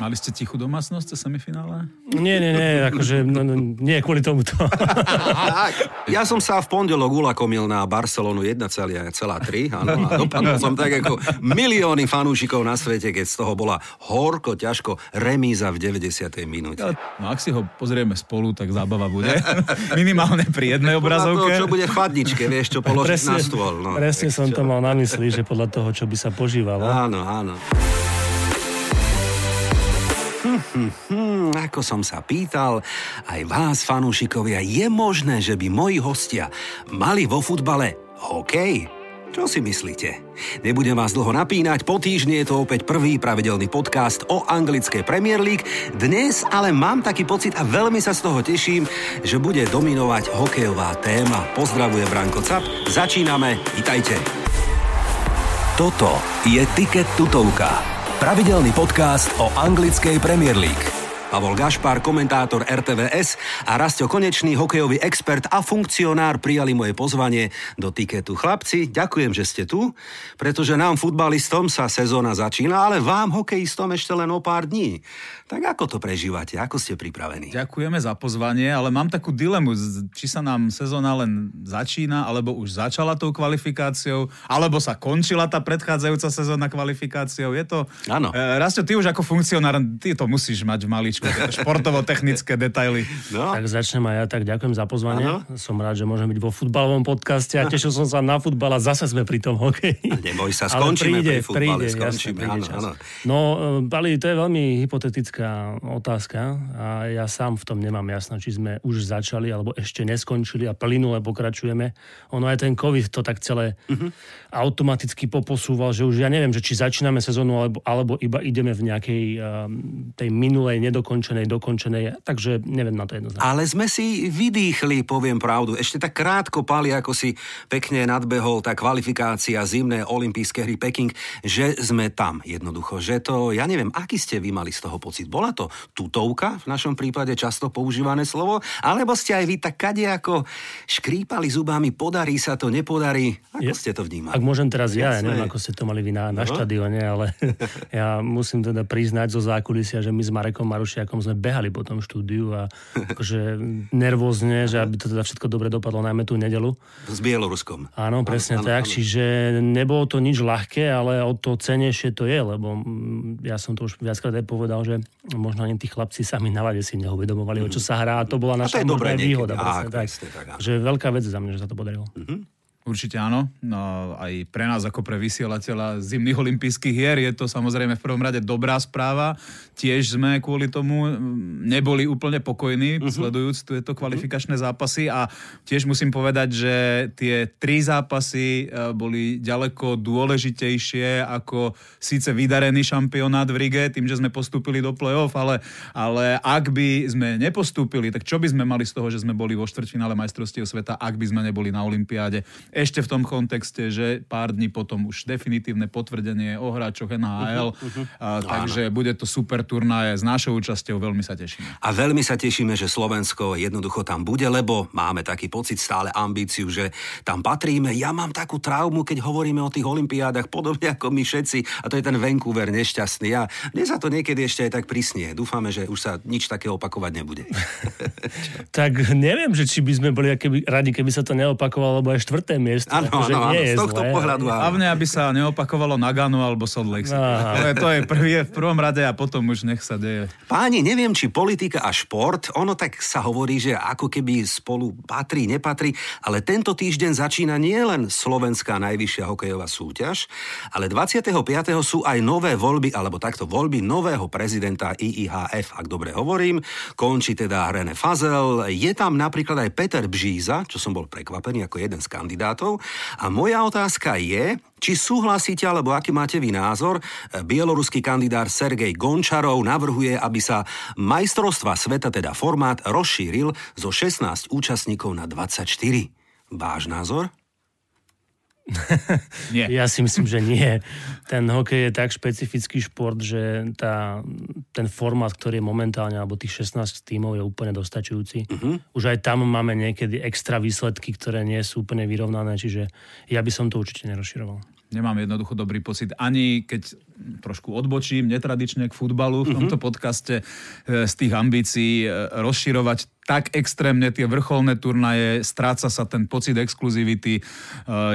Mali ste tichú domácnosť cez semifinále? Nie, nie, nie, akože no, no, nie kvôli tomuto. ja som sa v pondelok ulakomil na Barcelonu 1,3, áno, a dopadol som tak ako milióny fanúšikov na svete, keď z toho bola horko, ťažko remíza v 90. minúte. No ak si ho pozrieme spolu, tak zábava bude. Minimálne pri jednej obrazovke. To, čo bude v chladničke, vieš, čo položiť presne, na stôl. No, presne som čo? to mal na mysli, že podľa toho, čo by sa požívalo. Áno, áno. Hm, hm, hm, ako som sa pýtal, aj vás, fanúšikovia, je možné, že by moji hostia mali vo futbale hokej? Čo si myslíte? Nebudem vás dlho napínať, po týždni je to opäť prvý pravidelný podcast o anglickej Premier League. Dnes ale mám taký pocit a veľmi sa z toho teším, že bude dominovať hokejová téma. Pozdravuje Branko Cap, začíname, vitajte. Toto je Ticket Tutovka Pravidelný podcast o anglickej Premier League. Pavol Gašpar, komentátor RTVS a Rastio Konečný, hokejový expert a funkcionár prijali moje pozvanie do tiketu. Chlapci, ďakujem, že ste tu, pretože nám futbalistom sa sezóna začína, ale vám hokejistom ešte len o pár dní. Tak ako to prežívate? Ako ste pripravení? Ďakujeme za pozvanie, ale mám takú dilemu, či sa nám sezóna len začína, alebo už začala tou kvalifikáciou, alebo sa končila tá predchádzajúca sezóna kvalifikáciou. Je to... Áno. E, Rastio, ty už ako funkcionár, ty to musíš mať v maličku športovo-technické detaily. No. Tak začnem aj ja, tak ďakujem za pozvanie. Ano. Som rád, že môžem byť vo futbalovom podcaste a tešil som sa na futbal a zase sme pri tom hokeji. Neboj sa, skončíme príde, pri futbale, príde, skončíme, jasne, príde áno, áno. No, Bali, to je veľmi hypotetická otázka a ja sám v tom nemám jasno, či sme už začali alebo ešte neskončili a plynule pokračujeme. Ono aj ten COVID to tak celé uh-huh. automaticky poposúval, že už ja neviem, že či začíname sezónu alebo, alebo iba ideme v nejakej um, tej minulej nedokončenej dokončenej, dokončenej, takže neviem na to jednoznačne. Ale sme si vydýchli, poviem pravdu. Ešte tak krátko, Pali, ako si pekne nadbehol tá kvalifikácia zimné olympijské hry Peking, že sme tam jednoducho. Že to, ja neviem, aký ste vy mali z toho pocit? Bola to tutovka, v našom prípade často používané slovo, alebo ste aj vy tak kade ako škrípali zubami, podarí sa to, nepodarí? Ako je, ste to vnímali? Ak môžem teraz ja, ja neviem, ako ste to mali vy na, na no. štadióne, ale ja musím teda priznať zo zákulisia, že my s Marekom Maruši akom sme behali po tom štúdiu a akože nervózne, že aby to teda všetko dobre dopadlo, najmä tú nedelu. S Bieloruskom. Áno, presne ano, tak. Ano. Čiže nebolo to nič ľahké, ale o to cenejšie to je, lebo ja som to už viackrát aj povedal, že možno ani tí chlapci sami na lade si neuvedomovali, mm. o čo sa hrá a to bola naša možná výhoda. Á, tak. tak že veľká vec za mňa, že sa to podarilo. Mm-hmm. Určite áno. No, aj pre nás ako pre vysielateľa zimných olympijských hier je to samozrejme v prvom rade dobrá správa. Tiež sme kvôli tomu mm, neboli úplne pokojní, uh-huh. sledujúc tieto kvalifikačné zápasy a tiež musím povedať, že tie tri zápasy e, boli ďaleko dôležitejšie ako síce vydarený šampionát v Rige, tým, že sme postúpili do play-off, ale, ale ak by sme nepostúpili, tak čo by sme mali z toho, že sme boli vo štvrťfinále majstrovstiev sveta, ak by sme neboli na Olympiáde? Ešte v tom kontexte, že pár dní potom už definitívne potvrdenie o hráčoch NHL, uh-huh, uh-huh. A, takže Áno. bude to super turnaje s našou účasťou, veľmi sa tešíme. A veľmi sa tešíme, že Slovensko jednoducho tam bude, lebo máme taký pocit, stále ambíciu, že tam patríme. Ja mám takú traumu, keď hovoríme o tých olympiádach, podobne ako my všetci, a to je ten Vancouver nešťastný. A mne sa to niekedy ešte aj tak prísnie. Dúfame, že už sa nič také opakovať nebude. tak neviem, že či by sme boli keby, radi, keby sa to neopakovalo, lebo aj štvrté miesto. Áno, áno, áno, z tohto zlé. pohľadu áno. Hlavne, aby sa neopakovalo Nagano alebo Salt Lake City. To je, prvý, v prvom rade a potom už nech sa deje. Páni, neviem, či politika a šport, ono tak sa hovorí, že ako keby spolu patrí, nepatrí, ale tento týždeň začína nie len slovenská najvyššia hokejová súťaž, ale 25. sú aj nové voľby, alebo takto voľby nového prezidenta IIHF, ak dobre hovorím. Končí teda René Fazel, je tam napríklad aj Peter Bžíza, čo som bol prekvapený ako jeden z kandidátov kandidátov. A moja otázka je, či súhlasíte, alebo aký máte vy názor, bieloruský kandidát Sergej Gončarov navrhuje, aby sa majstrovstva sveta, teda formát, rozšíril zo 16 účastníkov na 24. Váš názor? nie. Ja si myslím, že nie. Ten hokej je tak špecifický šport, že tá, ten formát, ktorý je momentálne, alebo tých 16 tímov je úplne dostačujúci. Uh-huh. Už aj tam máme niekedy extra výsledky, ktoré nie sú úplne vyrovnané, čiže ja by som to určite nerozširoval nemám jednoducho dobrý pocit. Ani keď trošku odbočím netradične k futbalu v tomto podcaste z tých ambícií rozširovať tak extrémne tie vrcholné turnaje, stráca sa ten pocit exkluzivity.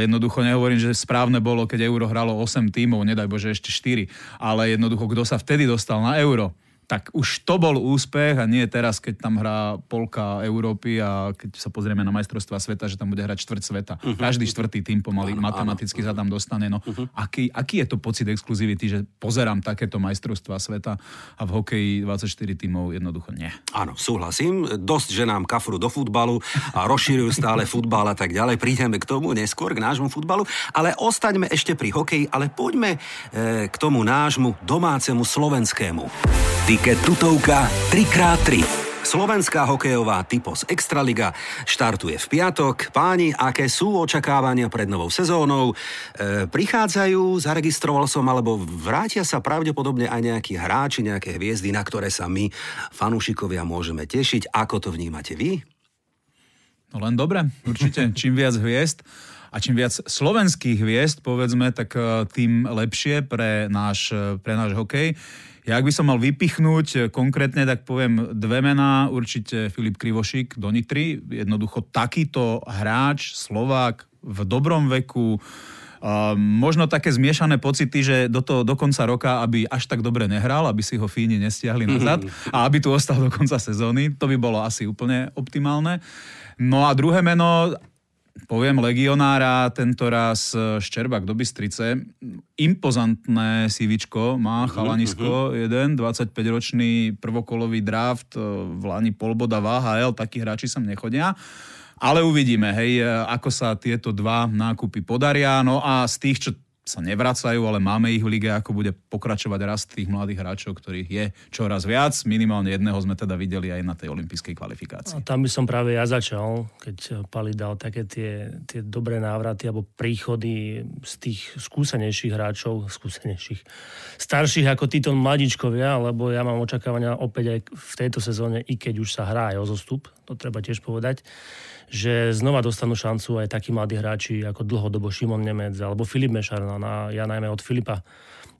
Jednoducho nehovorím, že správne bolo, keď Euro hralo 8 tímov, nedaj Bože ešte 4, ale jednoducho, kto sa vtedy dostal na Euro, tak už to bol úspech a nie teraz, keď tam hrá polka Európy a keď sa pozrieme na majstrovstvá sveta, že tam bude hrať štvrť sveta. Uh-huh. Každý štvrtý tým pomaly uh-huh. matematicky sa tam dostane. No, uh-huh. aký, aký je to pocit exkluzivity, že pozerám takéto majstrovstvá sveta a v hokeji 24 tímov jednoducho nie. Áno, súhlasím. Dosť, že nám kafru do futbalu a rozšírujú stále futbal a tak ďalej. Prídeme k tomu neskôr, k nášmu futbalu, ale ostaňme ešte pri hokeji, ale poďme e, k tomu nášmu domácemu slovenskému. Tiket tutovka 3x3. Slovenská hokejová typos Extraliga štartuje v piatok. Páni, aké sú očakávania pred novou sezónou? E, prichádzajú, zaregistroval som, alebo vrátia sa pravdepodobne aj nejakí hráči, nejaké hviezdy, na ktoré sa my, fanúšikovia, môžeme tešiť. Ako to vnímate vy? No len dobre, určite. Čím viac hviezd a čím viac slovenských hviezd, povedzme, tak e, tým lepšie pre náš, e, pre náš hokej. Ja ak by som mal vypichnúť eh, konkrétne, tak poviem dve mená. Určite Filip Krivošik do Nitry. Jednoducho takýto hráč, Slovák v dobrom veku, Uh, možno také zmiešané pocity, že do, toho, do konca roka, aby až tak dobre nehral, aby si ho Fíni nestiahli nazad a aby tu ostal do konca sezóny. To by bolo asi úplne optimálne. No a druhé meno, poviem legionára, tento raz e, Ščerbak do Bystrice. Impozantné sivičko má mhm, chalanisko, uh-huh. jeden 25-ročný prvokolový draft, e, v Lani polboda VHL, takí hráči sem nechodia. Ale uvidíme, hej, e, ako sa tieto dva nákupy podaria. No a z tých, čo sa nevracajú, ale máme ich v lige, ako bude pokračovať rast tých mladých hráčov, ktorých je čoraz viac. Minimálne jedného sme teda videli aj na tej olympijskej kvalifikácii. A tam by som práve ja začal, keď Pali dal také tie, tie dobré návraty alebo príchody z tých skúsenejších hráčov, skúsenejších, starších ako títo mladičkovia, lebo ja mám očakávania opäť aj v tejto sezóne, i keď už sa hrá aj o zostup, to treba tiež povedať že znova dostanú šancu aj takí mladí hráči ako dlhodobo Šimon Nemec alebo Filip Mešar. No a ja najmä od Filipa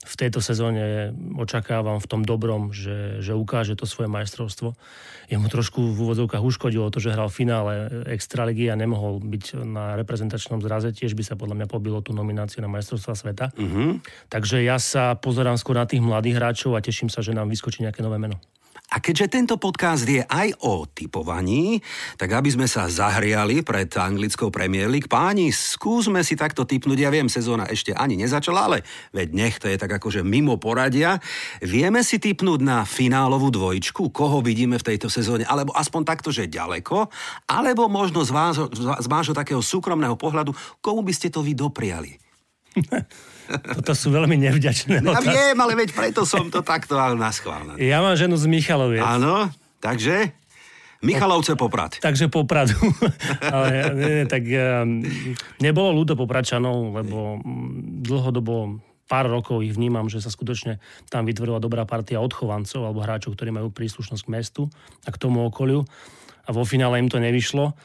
v tejto sezóne očakávam v tom dobrom, že, že ukáže to svoje majstrovstvo. Jemu trošku v úvodzovkách uškodilo to, že hral v finále Extraligy a nemohol byť na reprezentačnom zraze. Tiež by sa podľa mňa pobilo tú nomináciu na majstrovstva sveta. Uh-huh. Takže ja sa pozerám skôr na tých mladých hráčov a teším sa, že nám vyskočí nejaké nové meno. A keďže tento podcast je aj o typovaní, tak aby sme sa zahriali pred anglickou Premier League, páni, skúsme si takto typnúť. Ja viem, sezóna ešte ani nezačala, ale veď nech to je tak akože mimo poradia. Vieme si typnúť na finálovú dvojčku, koho vidíme v tejto sezóne, alebo aspoň takto, že ďaleko, alebo možno z, vás, z vášho takého súkromného pohľadu, komu by ste to vy dopriali? Toto sú veľmi nevďačné Ja viem, ale veď preto som to takto na schválne. Ja mám ženu z Michaloviec. Áno, takže... Michalovce Poprad. Takže Popradu. ale nie, tak um, nebolo ľúdo Popračanov, lebo mm, dlhodobo pár rokov ich vnímam, že sa skutočne tam vytvorila dobrá partia odchovancov alebo hráčov, ktorí majú príslušnosť k mestu a k tomu okoliu. A vo finále im to nevyšlo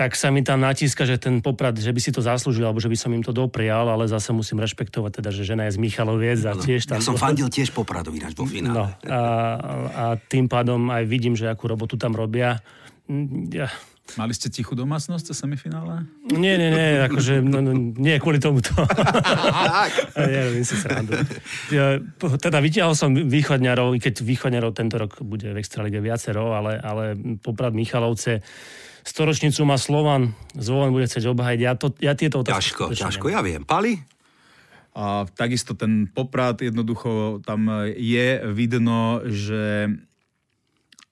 tak sa mi tam natíska, že ten poprad, že by si to zaslúžil, alebo že by som im to doprial, ale zase musím rešpektovať teda, že žena je z Michaloviec a tiež tam... Ja som fandil tiež popradovi ináč vo finále. No, a, a, tým pádom aj vidím, že akú robotu tam robia. Ja, Mali ste tichú domácnosť v semifinále? Nie, nie, nie, akože no, no, nie kvôli tomuto. ja, si srandu. Ja, teda vytiahol som východňarov, i keď východňarov tento rok bude v Extralige viacero, ale, ale Poprad Michalovce storočnicu má Slovan, zvolen bude chcieť obhajiť. Ja, to, ja tieto otázky... Ťažko, ťažko, ja viem. Pali? A takisto ten poprat jednoducho tam je vidno, že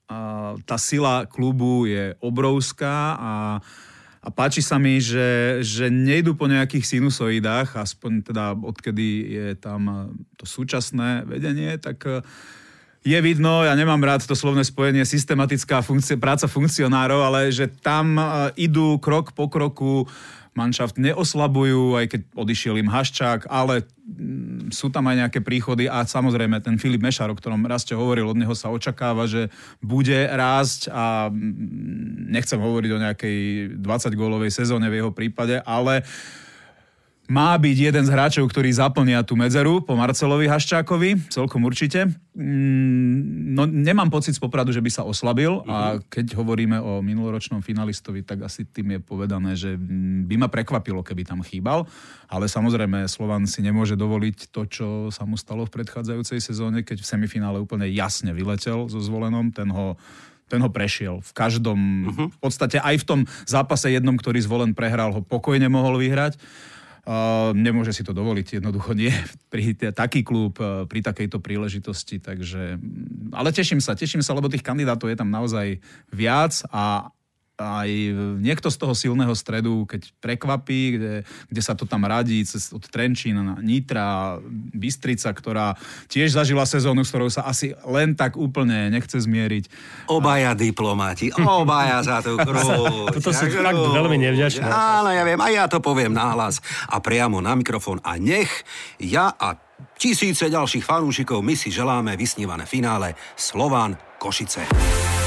a tá sila klubu je obrovská a, a páči sa mi, že, že nejdu po nejakých sinusoidách, aspoň teda odkedy je tam to súčasné vedenie, tak je vidno, ja nemám rád to slovné spojenie systematická funkcia, práca funkcionárov, ale že tam uh, idú krok po kroku, manšaft neoslabujú, aj keď odišiel im Haščák, ale mm, sú tam aj nejaké príchody a samozrejme ten Filip Mešar, o ktorom Raste hovoril, od neho sa očakáva, že bude rásť a mm, nechcem hovoriť o nejakej 20-gólovej sezóne v jeho prípade, ale má byť jeden z hráčov, ktorý zaplnia tú medzeru po Marcelovi Haščákovi, celkom určite. Mm, no nemám pocit z Popradu, že by sa oslabil a mhm. keď hovoríme o minuloročnom finalistovi, tak asi tým je povedané, že by ma prekvapilo, keby tam chýbal, ale samozrejme Slovan si nemôže dovoliť to, čo sa mu stalo v predchádzajúcej sezóne, keď v semifinále úplne jasne vyletel so zvolenom, ten ho ten ho prešiel. V každom, uh-huh. v podstate aj v tom zápase jednom, ktorý zvolen prehral, ho pokojne mohol vyhrať. Nemôže si to dovoliť, jednoducho nie. Pri t- taký klub uh, pri takejto príležitosti, takže ale teším sa, teším sa, lebo tých kandidátov je tam naozaj viac a aj niekto z toho silného stredu, keď prekvapí, kde, kde sa to tam radí cez, od Trenčína na Nitra, Bystrica, ktorá tiež zažila sezónu, s ktorou sa asi len tak úplne nechce zmieriť. Obaja diplomáti, obaja za tú krúť. Toto sú fakt veľmi nevďačné. Áno, ja viem, a ja to poviem nahlas a priamo na mikrofón a nech ja a tisíce ďalších fanúšikov my si želáme vysnívané finále Slován Košice.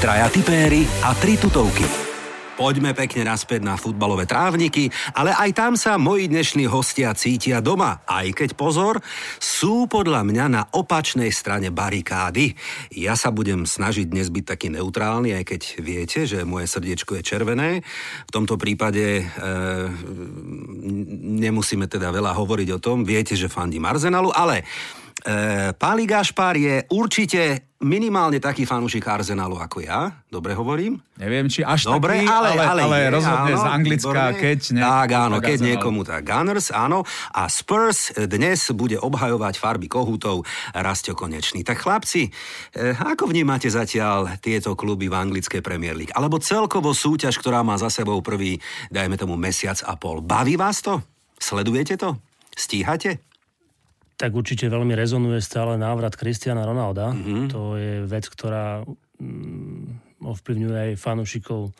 Traja tipéry a tri tutovky. Poďme pekne naspäť na futbalové trávniky, ale aj tam sa moji dnešní hostia cítia doma. Aj keď pozor, sú podľa mňa na opačnej strane barikády. Ja sa budem snažiť dnes byť taký neutrálny, aj keď viete, že moje srdiečko je červené. V tomto prípade e, nemusíme teda veľa hovoriť o tom. Viete, že fandím Arsenalu, ale E, Páli Gašpar je určite minimálne taký fanúšik Arsenalu ako ja. Dobre hovorím? Neviem, či až Dobre, taký, ale, ale, ale, ale rozhodne áno, z Anglicka, výborné. keď ne, Tak áno, keď Arsenal. niekomu tak. Gunners, áno. A Spurs dnes bude obhajovať farby kohútov Rastio Konečný. Tak chlapci, e, ako vnímate zatiaľ tieto kluby v anglickej Premier League? Alebo celkovo súťaž, ktorá má za sebou prvý, dajme tomu, mesiac a pol. Baví vás to? Sledujete to? Stíhate? Tak určite veľmi rezonuje stále návrat Kristiana Ronalda. Mm-hmm. To je vec, ktorá mm, ovplyvňuje aj fanúšikov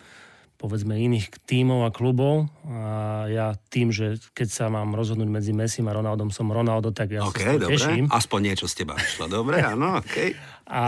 povedzme iných tímov a klubov. A ja tým, že keď sa mám rozhodnúť medzi Messi a Ronaldom, som Ronaldo, tak ja okay, sa dobre. teším. Aspoň niečo z teba vyšlo. Dobre, áno, okay. A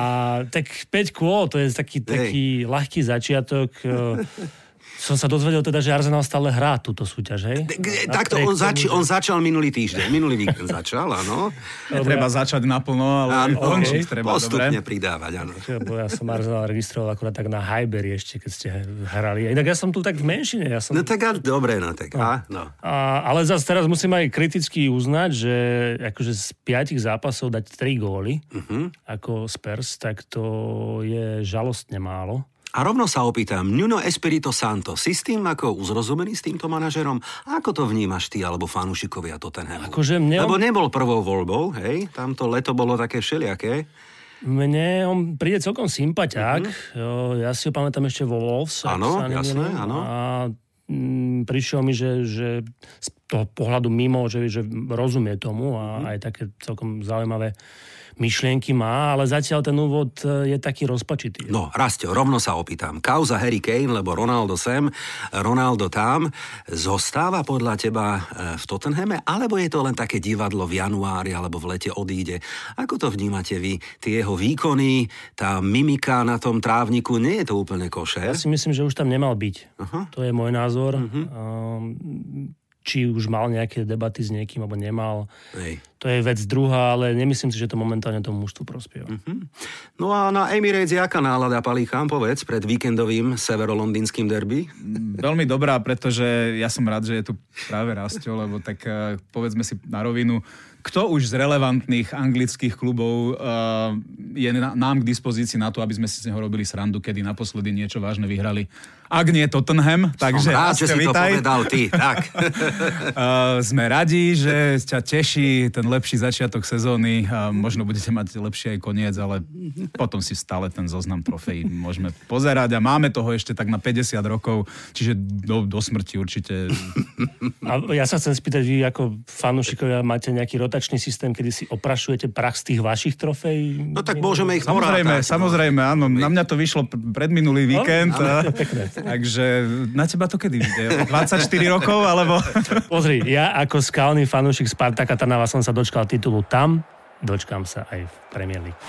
tak 5 kôl, to je taký, taký ľahký začiatok. Som sa dozvedel teda, že Arsenal stále hrá túto súťaž, hej? Takto on, zači- on začal minulý týždeň, minulý víkend začal, áno. Treba začať naplno, ale áno, končiť okay. treba, Postupne dobre? pridávať, áno. Bo ja som Arsenal registroval akurát tak na Highbury ešte, keď ste hrali. Inak ja som tu tak v menšine. Ja som... No tak a, dobre, no tak. No. A, no. A, ale zase teraz musím aj kriticky uznať, že akože z piatich zápasov dať tri góly uh-huh. ako Spurs, tak to je žalostne málo. A rovno sa opýtam, Nuno Espirito Santo, si s tým ako uzrozumený s týmto manažerom? Ako to vnímaš ty alebo fanúšikovia Tottenhamu? Akože mne... Lebo nebol prvou voľbou, hej? Tamto leto bolo také všelijaké. Mne on príde celkom sympatiák. Mm-hmm. Ja si ho pamätám ešte vo Wolves. Áno, jasné, áno. A mm, prišiel mi, že, že z toho pohľadu mimo, že, že rozumie tomu a mm-hmm. aj také celkom zaujímavé myšlienky má, ale zatiaľ ten úvod e, je taký rozpačitý. No, Rastio, rovno sa opýtam. Kauza Harry Kane, lebo Ronaldo sem, Ronaldo tam, zostáva podľa teba e, v Tottenhame, alebo je to len také divadlo v januári alebo v lete odíde? Ako to vnímate vy? Tie jeho výkony, tá mimika na tom trávniku, nie je to úplne košer? Ja si myslím, že už tam nemal byť. Uh-huh. To je môj názor. Uh-huh. Um, či už mal nejaké debaty s niekým, alebo nemal. Hej. To je vec druhá, ale nemyslím si, že to momentálne tomu mužstvu prospieva. Uh-huh. No a na Emirates jaká nálada, Palíchám, povedz, pred víkendovým severolondýnským derby? Veľmi dobrá, pretože ja som rád, že je tu práve Rastio, lebo tak eh, povedzme si na rovinu, kto už z relevantných anglických klubov uh, je na, nám k dispozícii na to, aby sme si z neho robili srandu, kedy naposledy niečo vážne vyhrali. Ak nie Tottenham, takže Som rád, že si to povedal ty. Tak. uh, sme radi, že ťa teší ten lepší začiatok sezóny. Uh, možno budete mať lepší aj koniec, ale potom si stále ten zoznam trofejí môžeme pozerať a máme toho ešte tak na 50 rokov, čiže do, do smrti určite. A ja sa chcem spýtať, vy ako fanúšikovia máte nejaký rotačný systém, kedy si oprašujete prach z tých vašich trofejí? No tak môžeme ich Samozrejme, porátať, samozrejme, áno. Na mňa to vyšlo pred minulý no, víkend. No, a, takže na teba to kedy vyjde? 24 rokov, alebo... Pozri, ja ako skalný fanúšik Spartaka Trnava som sa dočkal titulu tam, dočkám sa aj v Premier League.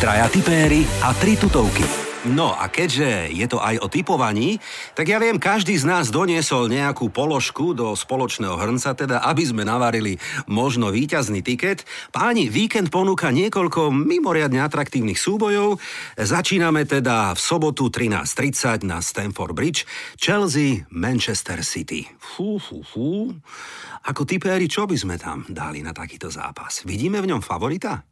Traja tipéry a tri tutovky. No a keďže je to aj o typovaní, tak ja viem, každý z nás doniesol nejakú položku do spoločného hrnca, teda aby sme navarili možno víťazný tiket. Páni, víkend ponúka niekoľko mimoriadne atraktívnych súbojov. Začíname teda v sobotu 13.30 na Stamford Bridge, Chelsea, Manchester City. Fú, fú, fú. Ako typéri, čo by sme tam dali na takýto zápas? Vidíme v ňom favorita?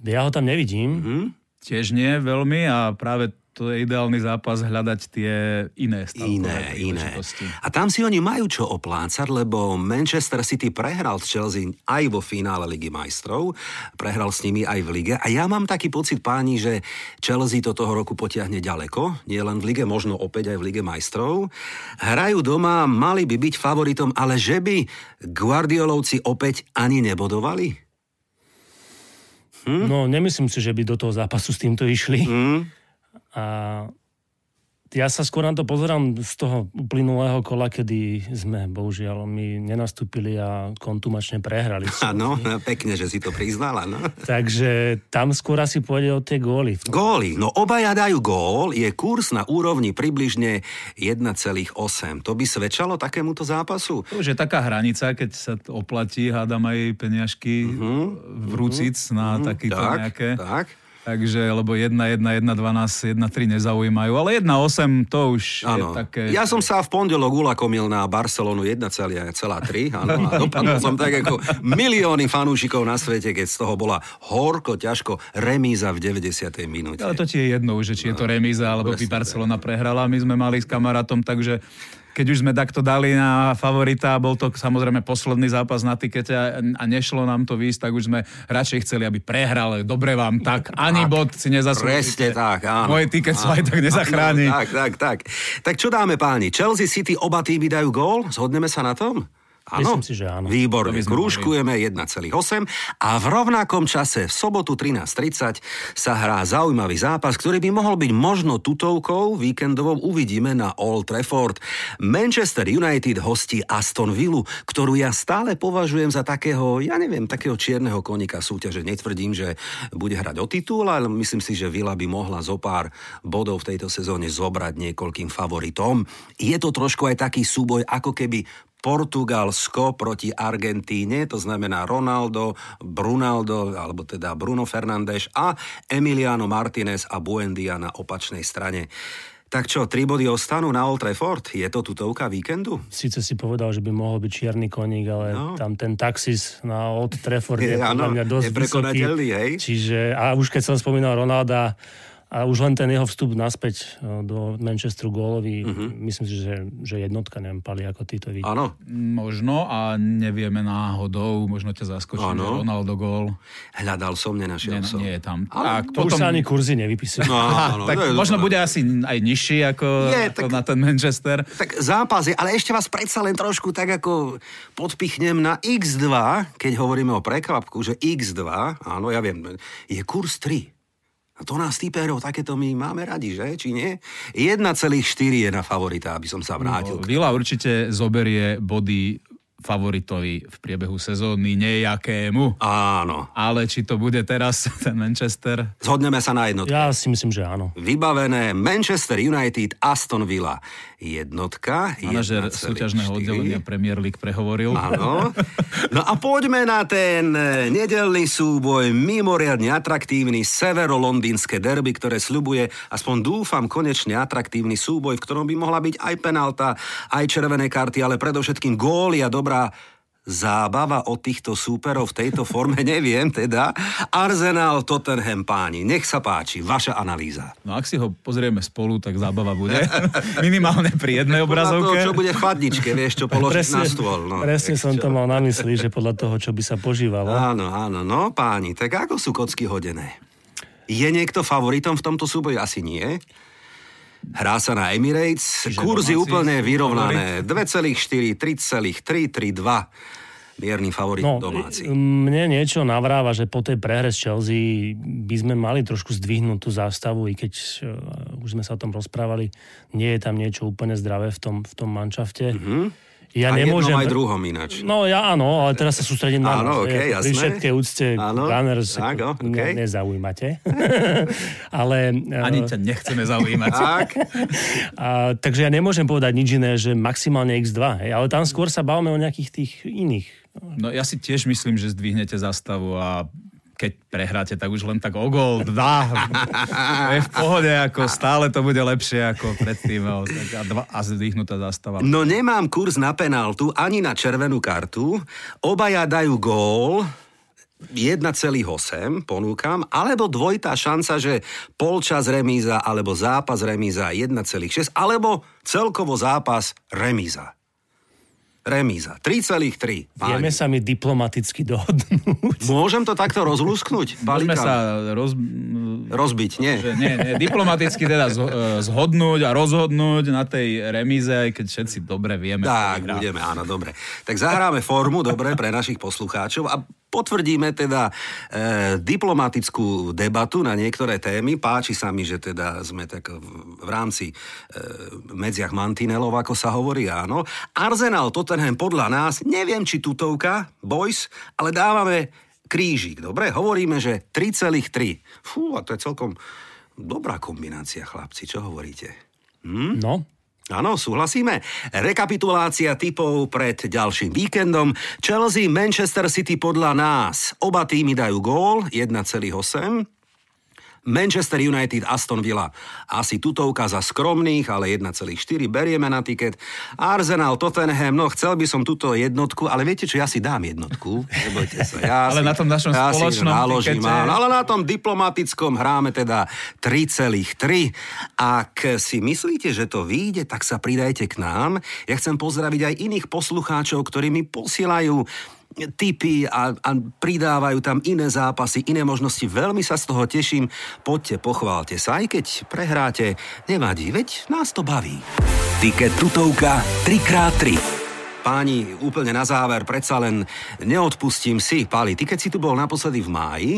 Ja ho tam nevidím. Hm? Tiež nie veľmi a práve to je ideálny zápas hľadať tie iné Iné, iné. A tam si oni majú čo oplácať, lebo Manchester City prehral s Chelsea aj vo finále Ligy majstrov, prehral s nimi aj v lige. A ja mám taký pocit, páni, že Chelsea to toho roku potiahne ďaleko, nie len v lige, možno opäť aj v Lige majstrov. Hrajú doma, mali by byť favoritom, ale že by Guardiolovci opäť ani nebodovali? Hm? No, nemyslím si, že by do toho zápasu s týmto išli. Hm? A ja sa skôr na to pozerám z toho uplynulého kola, kedy sme, bohužiaľ, my nenastúpili a kontumačne prehrali. Áno, pekne, že si to priznala. No. Takže tam skôr asi pôjde o tie góly. Góly. No obaja dajú gól, je kurz na úrovni približne 1,8. To by svedčalo takémuto zápasu? To už je taká hranica, keď sa oplatí, hádam aj peniažky uh-huh, vrúcic uh-huh, na uh-huh, takéto tak, nejaké. Tak. Takže, lebo 1, 1, 1, 12, 1, 3 nezaujímajú, ale 1, 8 to už Áno. je také... Ja som sa v pondelok ulakomil na Barcelonu 1,3, áno, a dopadol som tak ako milióny fanúšikov na svete, keď z toho bola horko, ťažko remíza v 90. minúte. Ale to ti je jedno, že či je to remíza, alebo by Barcelona prehrala. My sme mali s kamarátom, takže keď už sme takto dali na favorita, bol to samozrejme posledný zápas na tikete a, a nešlo nám to výsť, tak už sme radšej chceli, aby prehral. Dobre vám tak, ani Tak, bod si Presne nezaslúžite. tak, áno. Moje tiket sa aj tak nezachráni. Áno, tak, tak, tak. Tak čo dáme páni? Chelsea City oba týmy dajú gól? Zhodneme sa na tom? Áno? Myslím si, že áno. Výborne, krúžkujeme 1,8 a v rovnakom čase v sobotu 13.30 sa hrá zaujímavý zápas, ktorý by mohol byť možno tutovkou víkendovou uvidíme na Old Trafford. Manchester United hostí Aston Villa, ktorú ja stále považujem za takého, ja neviem, takého čierneho konika súťaže. Netvrdím, že bude hrať o titul, ale myslím si, že Villa by mohla zo pár bodov v tejto sezóne zobrať niekoľkým favoritom. Je to trošku aj taký súboj, ako keby Portugalsko proti Argentíne, to znamená Ronaldo, Brunaldo, alebo teda Bruno Fernández a Emiliano Martinez a Buendia na opačnej strane. Tak čo, tri body ostanú na Old Trafford? Je to tutovka víkendu? Síce si povedal, že by mohol byť čierny koník, ale No. tam ten taxis na Old Trafford Je, je podľa mňa dosť vysoký. hej? Čiže, a už keď som spomínal Ronalda, a už len ten jeho vstup naspäť e, do Manchesteru gólový, uh-huh. myslím si, že, že jednotka, neviem, Pali, ako ty to vidíš. Áno, Možno a nevieme náhodou, možno ťa zaskočí, že Ronaldo gól. hľadal som, nenašiel Nie, som. nie je tam. Ale Tak, To už sa ani kurzy nevypisujú. No, áno, tak je možno bude asi aj nižší ako, Je, ako tak- na ten Manchester. Tak zápas je, ale ešte vás predsa len trošku tak ako podpichnem na X2, keď hovoríme o prekvapku, že X2, áno, ja viem, je kurz 3. A to nás typérov takéto my máme radi, že? Či nie? 1,4 je na favorita, aby som sa vrátil. Vila určite zoberie body favoritovi v priebehu sezóny nejakému. Áno. Ale či to bude teraz ten Manchester? Zhodneme sa na jednotku. Ja si myslím, že áno. Vybavené Manchester United, Aston Villa. Jednotka. Manažer 1,4. súťažného oddelenia Premier League prehovoril. Áno. No a poďme na ten e, nedelný súboj, mimoriadne atraktívny severo-londýnske derby, ktoré sľubuje, aspoň dúfam, konečne atraktívny súboj, v ktorom by mohla byť aj penalta, aj červené karty, ale predovšetkým góly a dobrá zábava od týchto súperov v tejto forme, neviem teda. Arsenal, Tottenham, páni, nech sa páči, vaša analýza. No ak si ho pozrieme spolu, tak zábava bude. Minimálne pri jednej Podľa obrazovke. toho, čo bude v chladničke, vieš, čo položiť na stôl. No, presne som čo? to mal na mysli, že podľa toho, čo by sa požívalo. Áno, áno, no páni, tak ako sú kocky hodené? Je niekto favoritom v tomto súboji? Asi nie. Hrá sa na Emirates, Čiže kurzy úplne vyrovnané. 2,4, 3,3, 3,2. Mierny favorit No, domáci. mne niečo navráva, že po tej prehre s Chelsea by sme mali trošku zdvihnúť tú zástavu, i keď uh, už sme sa o tom rozprávali, nie je tam niečo úplne zdravé v tom, v tom manšafte. Mhm. Ja a nemôžem... jednom aj druhom ináč. No ja áno, ale teraz sa sústredím na Áno, okej, Pri jasné. všetkej úcte Áno, Gunners tak, ako o, okej. ne, nezaujímate. ale... Ani ťa nechceme zaujímať. Tak, A, takže ja nemôžem povedať nič iné, že maximálne x2. Hej, ale tam skôr sa bavíme o nejakých tých iných. No ja si tiež myslím, že zdvihnete zastavu a keď prehráte, tak už len tak o gol, dá. Je v pohode, ako stále to bude lepšie ako predtým. A, dva, a zdvihnutá zastava. no nemám kurz na penaltu ani na červenú kartu. Obaja dajú gól, 1,8 ponúkam, alebo dvojitá šanca, že polčas remíza alebo zápas remíza 1,6, alebo celkovo zápas remíza. Remíza. 3,3. Vieme sa mi diplomaticky dohodnúť. Môžem to takto rozlúsknuť? Môžeme Balíka? sa roz, Rozbiť, nie? že nie, nie, diplomaticky teda zho- zhodnúť a rozhodnúť na tej remíze, aj keď všetci dobre vieme. Tak, budeme, áno, dobre. Tak zahráme formu, dobre, pre našich poslucháčov a potvrdíme teda e, diplomatickú debatu na niektoré témy. Páči sa mi, že teda sme tak v, v rámci e, medziach mantinelov, ako sa hovorí, áno. Arsenal Tottenham podľa nás, neviem či tutovka, boys, ale dávame krížik, dobre? Hovoríme, že 3,3. Fú, a to je celkom dobrá kombinácia, chlapci, čo hovoríte? No, Áno, súhlasíme. Rekapitulácia typov pred ďalším víkendom. Chelsea, Manchester City podľa nás. Oba týmy dajú gól, 1,8. Manchester United, Aston Villa. Asi tutovka za skromných, ale 1,4 berieme na tiket. Arsenal, Tottenham, no chcel by som túto jednotku, ale viete čo, ja si dám jednotku. Nebojte sa. Ja Ale si, na tom našom ja si spoločnom naložím, tikete- áno, ale na tom diplomatickom hráme teda 3,3. Ak si myslíte, že to vyjde, tak sa pridajte k nám. Ja chcem pozdraviť aj iných poslucháčov, ktorí mi posielajú tipy a, a pridávajú tam iné zápasy, iné možnosti. Veľmi sa z toho teším. Poďte, pochválte sa, aj keď prehráte, nevadí, veď nás to baví. Tiket tutovka 3x3. Páni, úplne na záver, predsa len neodpustím si. Páli, ty keď si tu bol naposledy v máji,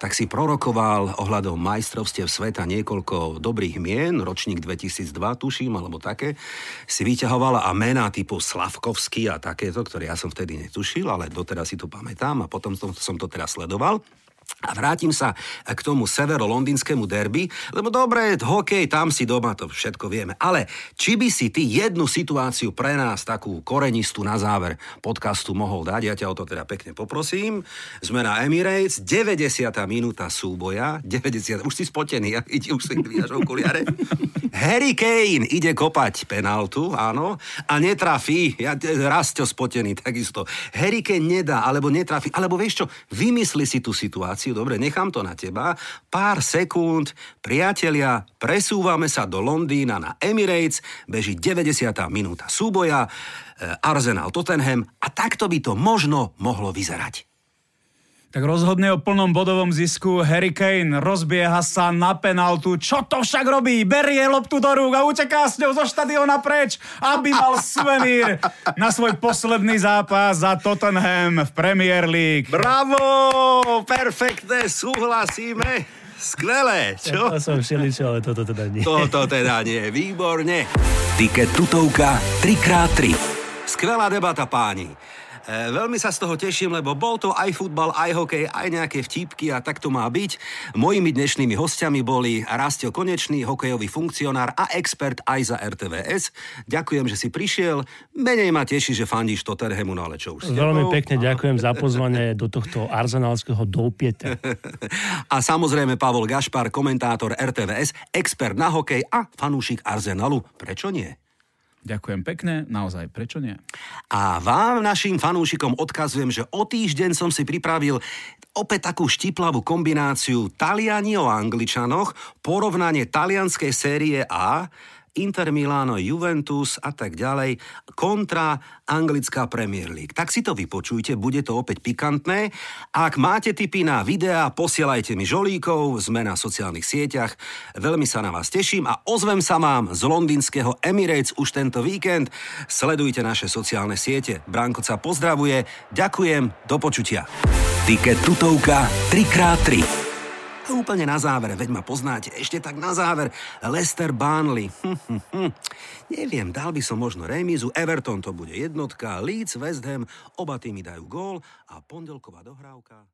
tak si prorokoval ohľadom majstrovstiev sveta niekoľko dobrých mien, ročník 2002, tuším, alebo také. Si vyťahovala a mená typu Slavkovský a takéto, ktoré ja som vtedy netušil, ale doteraz si to pamätám a potom som, to teraz sledoval. A vrátim sa k tomu severo-londýnskému derby, lebo dobre, hokej, tam si doma, to všetko vieme. Ale či by si ty jednu situáciu pre nás, takú korenistú na záver podcastu mohol dať, ja ťa o to teda pekne poprosím. Sme na Emirates, 90. minúta súboja, 90, už si spotený, ja, ide, už si dvíjaš okuliare. Harry Kane ide kopať penaltu, áno, a netrafí, ja raz spotený, takisto. Harry Kane nedá, alebo netrafí, alebo vieš čo, vymysli si tú situáciu, dobre, nechám to na teba, pár sekúnd, priatelia, presúvame sa do Londýna na Emirates, beží 90. minúta súboja, e, Arsenal Tottenham a takto by to možno mohlo vyzerať. Tak rozhodne o plnom bodovom zisku Harry Kane rozbieha sa na penaltu. Čo to však robí? Berie loptu do rúk a uteká s ňou zo štadiona preč, aby mal suvenír na svoj posledný zápas za Tottenham v Premier League. Bravo! Perfektné, súhlasíme. Skvelé, čo? to som všeličo, ale toto teda nie. Toto teda nie, výborne. Tiket tutovka 3x3. Skvelá debata, páni. E, veľmi sa z toho teším, lebo bol to aj futbal, aj hokej, aj nejaké vtípky a tak to má byť. Mojimi dnešnými hostiami boli Rastio Konečný, hokejový funkcionár a expert aj za RTVS. Ďakujem, že si prišiel. Menej ma teší, že fandíš Tottenhamu, no ale čo už Veľmi pekne ďakujem za pozvanie do tohto arzenálskeho doupieta. A samozrejme Pavol Gašpar, komentátor RTVS, expert na hokej a fanúšik Arsenalu. Prečo nie? Ďakujem pekne, naozaj, prečo nie? A vám, našim fanúšikom, odkazujem, že o týždeň som si pripravil opäť takú štiplavú kombináciu Taliani o Angličanoch, porovnanie talianskej série A, Inter Milano, Juventus a tak ďalej, kontra anglická Premier League. Tak si to vypočujte, bude to opäť pikantné. Ak máte tipy na videá, posielajte mi žolíkov, sme na sociálnych sieťach. Veľmi sa na vás teším a ozvem sa vám z londýnskeho Emirates už tento víkend. Sledujte naše sociálne siete. Branko sa pozdravuje, ďakujem, do počutia. Tiket tutovka 3x3. A úplne na záver, veď ma poznáte, ešte tak na záver, Lester Burnley. Neviem, dal by som možno remízu, Everton to bude jednotka, Leeds, West Ham, oba týmy dajú gól a pondelková dohrávka.